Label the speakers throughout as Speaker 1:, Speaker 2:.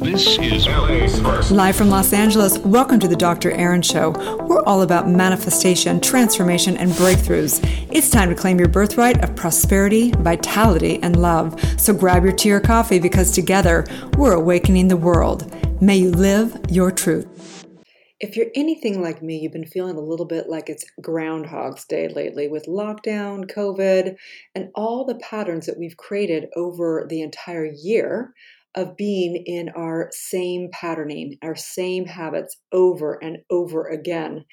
Speaker 1: This is LA's first.
Speaker 2: Live from Los Angeles, welcome to the Dr. Erin Show. We're all about manifestation, transformation, and breakthroughs. It's time to claim your birthright of prosperity, vitality, and love. So grab your tea or coffee because together we're awakening the world. May you live your truth. If you're anything like me, you've been feeling a little bit like it's Groundhog's Day lately with lockdown, COVID, and all the patterns that we've created over the entire year of being in our same patterning, our same habits over and over again.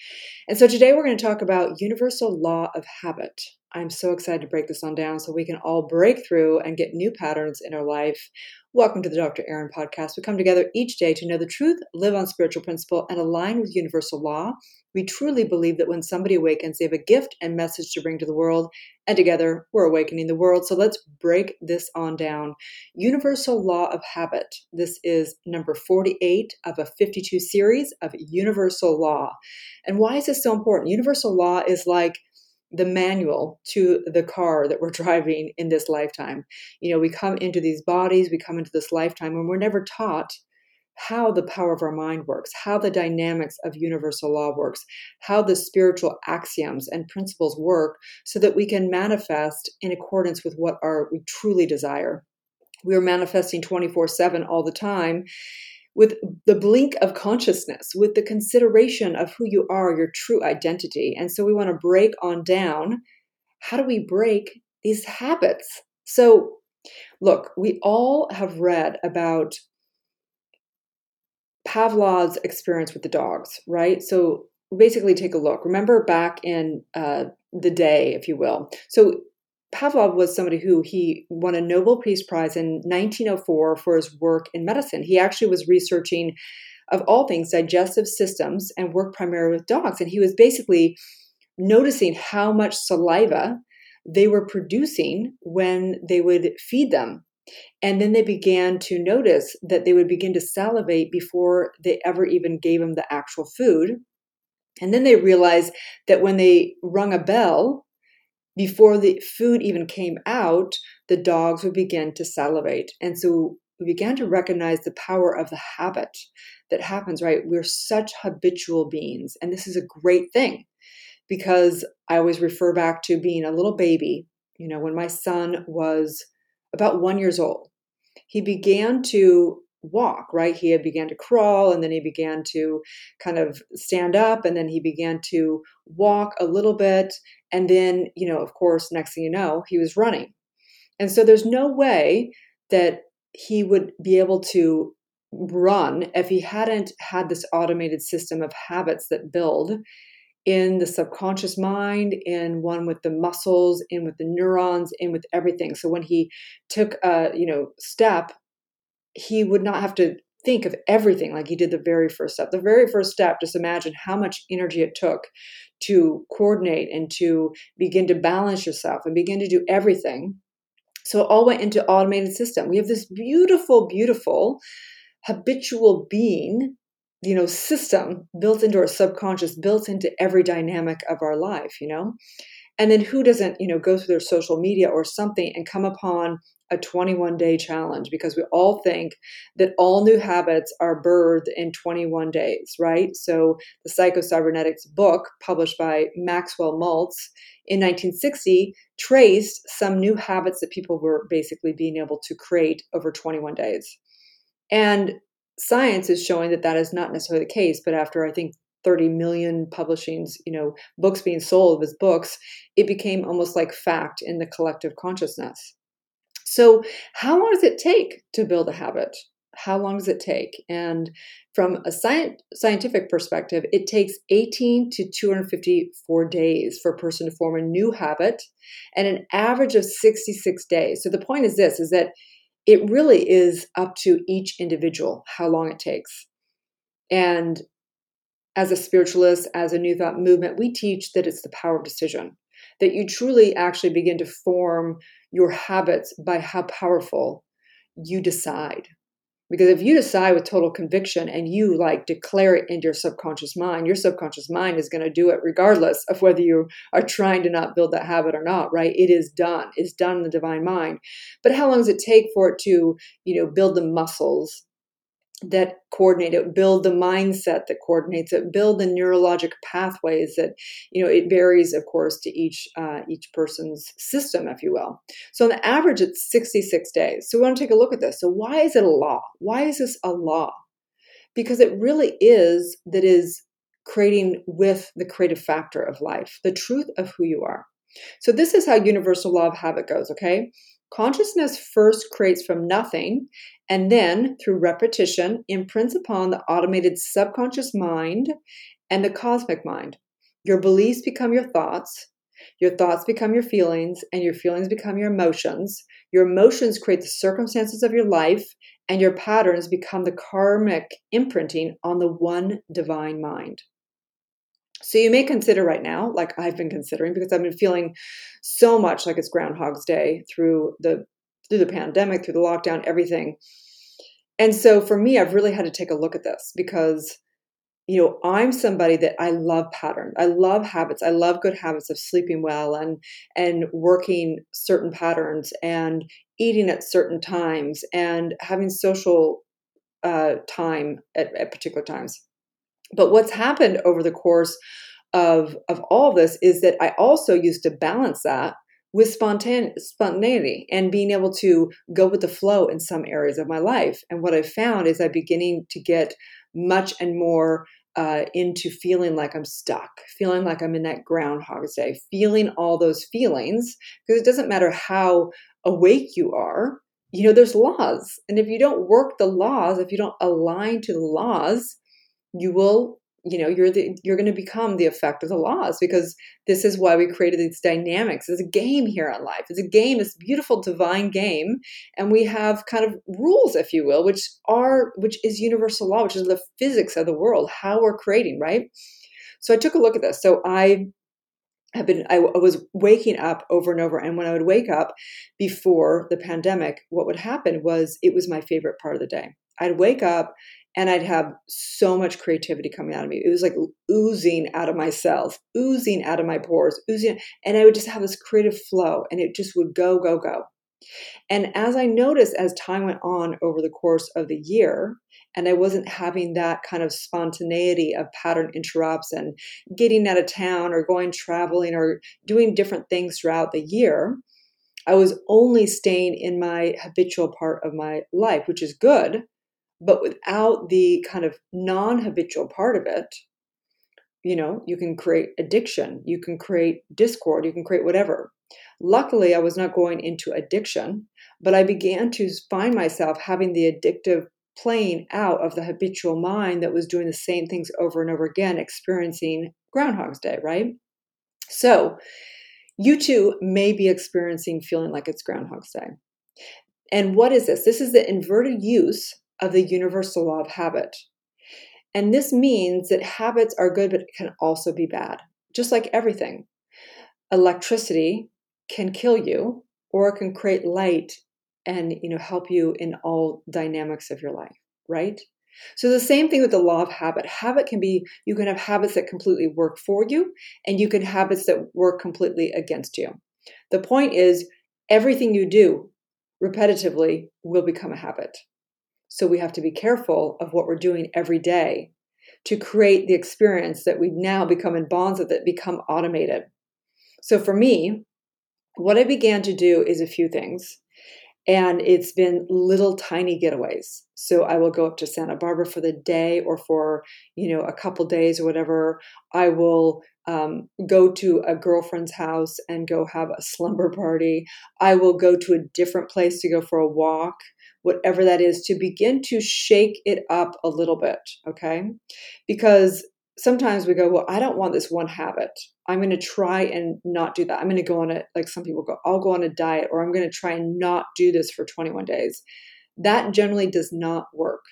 Speaker 2: And so today we're going to talk about universal law of habit. I'm so excited to break this on down so we can all break through and get new patterns in our life. Welcome to the Dr. Erin podcast. We come together each day to know the truth, live on spiritual principle, and align with universal law. We truly believe that when somebody awakens, they have a gift and message to bring to the world, and together we're awakening the world. So let's break this on down. Universal law of habit. This is number 48 of a 52 series of universal law. And why is this so important? Universal law is like the manual to the car that we're driving in this lifetime. You know, we come into these bodies, we come into this lifetime, and we're never taught how the power of our mind works, how the dynamics of universal law works, how the spiritual axioms and principles work so that we can manifest in accordance with what our we truly desire. We are manifesting 24/7 all the time with the blink of consciousness, with the consideration of who you are, your true identity. And so we want to break on down how do we break these habits? So, look, we all have read about Pavlov's experience with the dogs, right? So basically take a look. Remember back in uh, the day, if you will. So Pavlov was somebody who he won a Nobel Peace Prize in 1904 for his work in medicine. He actually was researching, of all things, digestive systems and worked primarily with dogs. And he was basically noticing how much saliva they were producing when they would feed them. And then they began to notice that they would begin to salivate before they ever even gave them the actual food. And then they realized that when they rung a bell, before the food even came out, the dogs would begin to salivate. And so we began to recognize the power of the habit that happens, right? We're such habitual beings. And this is a great thing because I always refer back to being a little baby. You know, when my son was about one years old. He began to walk, right? He had began to crawl and then he began to kind of stand up and then he began to walk a little bit. And then, you know, of course, next thing you know, he was running. And so there's no way that he would be able to run if he hadn't had this automated system of habits that build in the subconscious mind, in one with the muscles, in with the neurons, in with everything. So when he took a you know step, he would not have to think of everything like he did the very first step. The very first step, just imagine how much energy it took to coordinate and to begin to balance yourself and begin to do everything. So it all went into automated system. We have this beautiful, beautiful habitual being you know system built into our subconscious built into every dynamic of our life you know and then who doesn't you know go through their social media or something and come upon a 21 day challenge because we all think that all new habits are birthed in 21 days right? So the psycho-cybernetics book published by maxwell maltz in 1960 traced some new habits that people were basically being able to create over 21 days. And science is showing that that is not necessarily the case but after i think 30 million publishings you know books being sold as books it became almost like fact in the collective consciousness so how long does it take to build a habit? How long does it take? And from a scientific perspective it takes 18 to 254 days for a person to form a new habit and an average of 66 days. So the point is this is that it really is up to each individual how long it takes. And as a spiritualist, as a New Thought movement, we teach that it's the power of decision, that you truly actually begin to form your habits by how powerful you decide. Because if you decide with total conviction and you like declare it into your subconscious mind, your subconscious mind is going to do it regardless of whether you are trying to not build that habit or not, right? It is done. It's done in the divine mind. But how long does it take for it to, you know, build the muscles that coordinate it build the mindset that coordinates it build the neurologic pathways that you know it varies of course to each uh, each person's system if you will. So on the average it's 66 days. So we want to take a look at this. So why is it a law? Why is this a law? Because it really is that is creating with the creative factor of life the truth of who you are. So this is how universal law of habit goes okay Consciousness first creates from nothing and then, through repetition, imprints upon the automated subconscious mind and the cosmic mind. Your beliefs become your thoughts, your thoughts become your feelings, and your feelings become your emotions. Your emotions create the circumstances of your life, and your patterns become the karmic imprinting on the one divine mind. So you may consider right now, like I've been considering, because I've been feeling so much like it's Groundhog's Day through the through the pandemic, through the lockdown, everything. And so for me, I've really had to take a look at this because, you know, I'm somebody that I love pattern. I love habits. I love good habits of sleeping well and and working certain patterns and eating at certain times and having social uh, time at, at particular times. But what's happened over the course of of all this is that I also used to balance that with spontane, spontaneity and being able to go with the flow in some areas of my life. And what I've found is I'm beginning to get much and more uh, into feeling like I'm stuck, feeling like I'm in that groundhog's day, feeling all those feelings, because it doesn't matter how awake you are, you know, there's laws. And if you don't work the laws, if you don't align to the laws, you will you know you're the you're going to become the effect of the laws because this is why we created these dynamics. It's a game here on life. It's a game it's beautiful divine game and we have kind of rules if you will which are which is universal law which is the physics of the world how we're creating right? So i took a look at this. So i have been I was waking up over and over and when i would wake up before the pandemic what would happen was it was my favorite part of the day. I'd wake up and I'd have so much creativity coming out of me. It was like oozing out of my cells, oozing out of my pores, oozing, and I would just have this creative flow, and it just would go, go, go. And as I noticed as time went on over the course of the year, and I wasn't having that kind of spontaneity of pattern interrupts and getting out of town or going traveling or doing different things throughout the year, I was only staying in my habitual part of my life, which is good but without the kind of non habitual part of it, you know, you can create addiction, you can create discord, you can create whatever. Luckily, I was not going into addiction, but I began to find myself having the addictive playing out of the habitual mind that was doing the same things over and over again, experiencing Groundhog's Day, right? So, you too may be experiencing feeling like it's Groundhog's Day. And what is this? This is the inverted use of the universal law of habit. And this means that habits are good, but can also be bad, just like everything. Electricity can kill you or it can create light and you know help you in all dynamics of your life right so the same thing with the law of habit habit can be you can have habits that completely work for you and you can habits that work completely against you the point is everything you do repetitively will become a habit so we have to be careful of what we're doing every day to create the experience that we now become in bonds with it, become automated. So for me, what I began to do is a few things. And it's been little tiny getaways. So I will go up to Santa Barbara for the day or for, you know, a couple days or whatever. I will um, go to a girlfriend's house and go have a slumber party. I will go to a different place to go for a walk whatever that is, to begin to shake it up a little bit, okay? Because sometimes we go, well, I don't want this one habit. I'm going to try and not do that. I'm going to go on a, like some people go, I'll go on a diet or I'm going to try and not do this for 21 days. That generally does not work.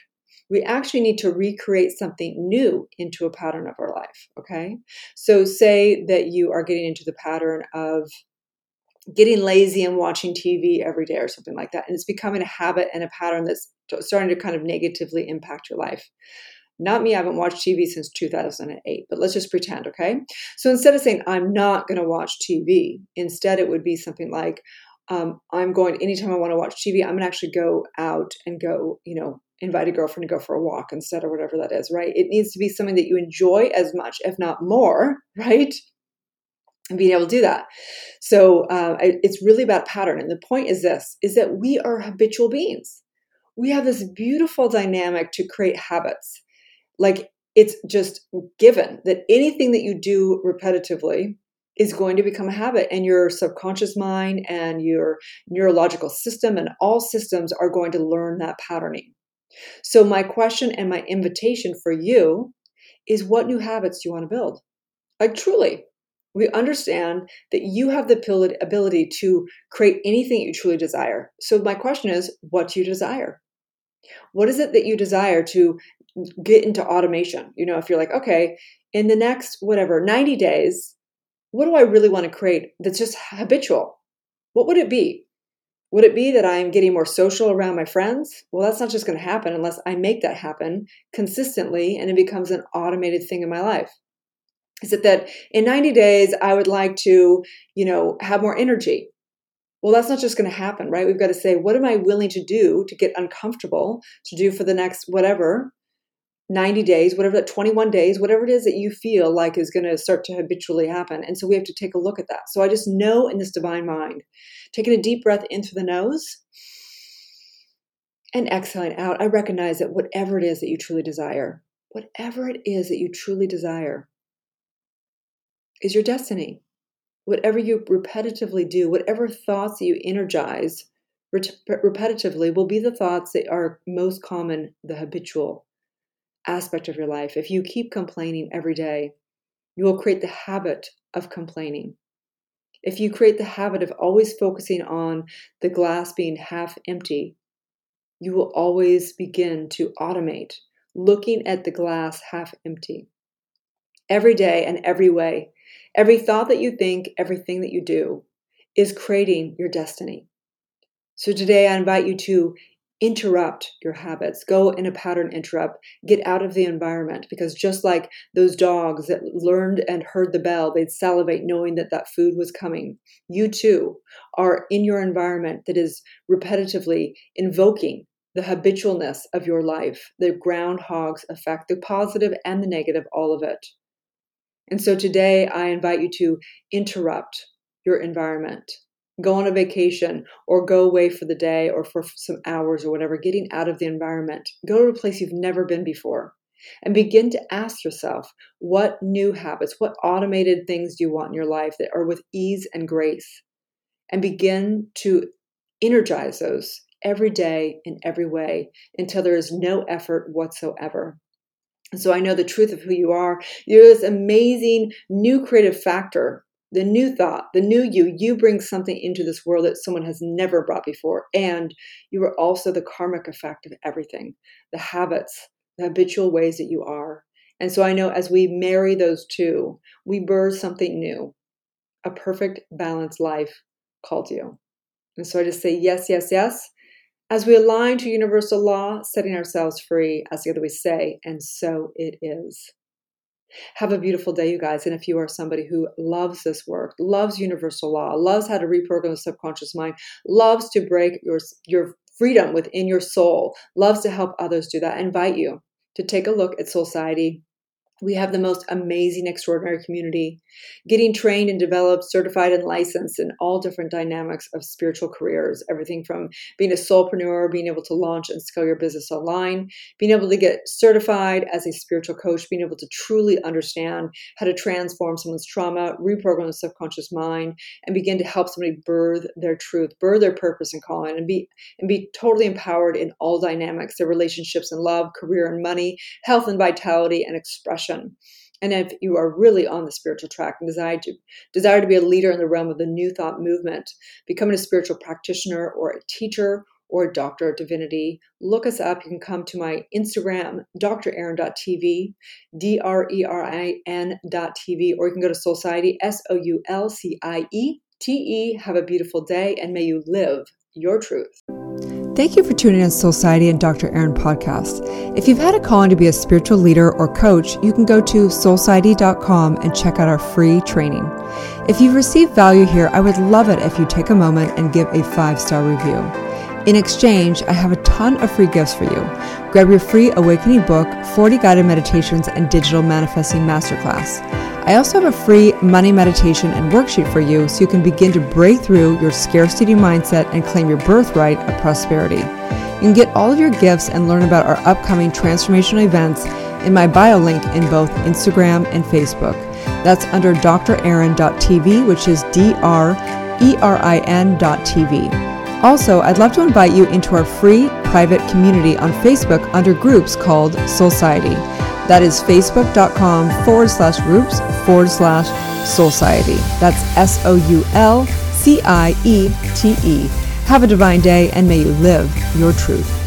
Speaker 2: We actually need to recreate something new into a pattern of our life. Okay. So, say that you are getting into the pattern of getting lazy and watching TV every day or something like that. And it's becoming a habit and a pattern that's starting to kind of negatively impact your life. Not me, I haven't watched TV since 2008, but let's just pretend, okay? So instead of saying, I'm not going to watch TV, instead it would be something like, um, I'm going, anytime I want to watch TV, I'm going to actually go out and go, you know, invite a girlfriend to go for a walk instead or whatever that is, right? It needs to be something that you enjoy as much, if not more, right? And being able to do that. So uh, it's really about pattern. And the point is this, is that we are habitual beings. We have this beautiful dynamic to create habits. Like it's just given that anything that you do repetitively is going to become a habit and your subconscious mind and your neurological system and all systems are going to learn that patterning so, my question and my invitation for you is what new habits do you want to build? Like, truly, we understand that you have the ability to create anything you truly desire. So, my question is what do you desire? What is it that you desire to get into automation? You know, if you're like, okay, in the next whatever 90 days, what do I really want to create that's just habitual? What would it be? Would it be that I'm getting more social around my friends? Well, that's not just going to happen unless I make that happen consistently and it becomes an automated thing in my life. Is it that in 90 days I would like to, you know, have more energy? Well, that's not just going to happen, right? We've got to say, what am I willing to do to get uncomfortable to do for the next whatever 90 days, whatever that 21 days, whatever it is that you feel like is going to start to habitually happen. And so we have to take a look at that. So I just know in this divine mind, taking a deep breath in through the nose and exhaling out, I recognize that whatever it is that you truly desire, whatever it is that you truly desire, is your destiny. Whatever you repetitively do, whatever thoughts you energize repetitively will be the thoughts that are most common, the habitual aspect of your life, if you keep complaining every day, you will create the habit of complaining. If you create the habit of always focusing on the glass being half empty, you will always begin to automate looking at the glass half empty. Every day and every way, every thought that you think, everything that you do is creating your destiny. So today I invite you to interrupt your habits. Go in a pattern interrupt. Get out of the environment because just like those dogs that learned and heard the bell they'd salivate knowing that that food was coming. You too are in your environment that is repetitively invoking the habitualness of your life. The groundhog's effect the positive and the negative all of it and so today i invite you to interrupt your environment go on a vacation or go away for the day or for some hours or whatever, getting out of the environment. Go to a place you've never been before and begin to ask yourself what new habits, what automated things do you want in your life that are with ease and grace? And begin to energize those every day in every way until there is no effort whatsoever. So I know the truth of who you are. You're this amazing new creative factor the new thought, the new you, you bring something into this world that someone has never brought before. And you are also the karmic effect of everything, the habits, the habitual ways that you are. And so I know as we marry those two, we birth something new, a perfect, balanced life called you. And so I just say yes, yes, yes. As we align to universal law, setting ourselves free, as the other we say, and so it is. Have a beautiful day, you guys. And if you are somebody who loves this work, loves universal law, loves how to reprogram the subconscious mind, loves to break your, your freedom within your soul, loves to help others do that, I invite you to take a look at Soulciety we have the most amazing, extraordinary community, getting trained and developed, certified and licensed in all different dynamics of spiritual careers. Everything from being a soulpreneur, being able to launch and scale your business online, being able to get certified as a spiritual coach, being able to truly understand how to transform someone's trauma, reprogram the subconscious mind, and begin to help somebody birth their truth, birth their purpose and calling, and be and be totally empowered in all dynamics, their relationships and love, career and money, health and vitality, and expression and if you are really on the spiritual track and desire to desire to be a leader in the realm of the new thought movement, becoming a spiritual practitioner or a teacher or a doctor of divinity, look us up. You can come to my Instagram, drerin.tv, D-R-E-R-I-N.tv, or you can go to Soulciety, S-O-U-L-C-I-E-T-E. Have a beautiful day and may you live your truth.
Speaker 3: Thank you for tuning in to Soulciety and Dr. Erin podcast. If you've had a calling to be a spiritual leader or coach, you can go to soulciety.com and check out our free training. If you've received value here, I would love it if you take a moment and give a five star review.
Speaker 2: In exchange, I have a ton of free gifts for you. Grab your free Awakening book, 40 guided meditations, and digital manifesting masterclass. I also have a free money meditation and worksheet for you so you can begin to break through your scarcity mindset and claim your birthright of prosperity. You can get all of your gifts and learn about our upcoming transformational events in my bio link in both Instagram and Facebook. That's under drerin.tv, which is D R E R I N.tv. Also, I'd love to invite you into our free private community on Facebook under groups called Soulciety. That is facebook.com forward slash groups forward slash Soulciety. That's S O U L C I E T E. Have a divine day and may you live your truth.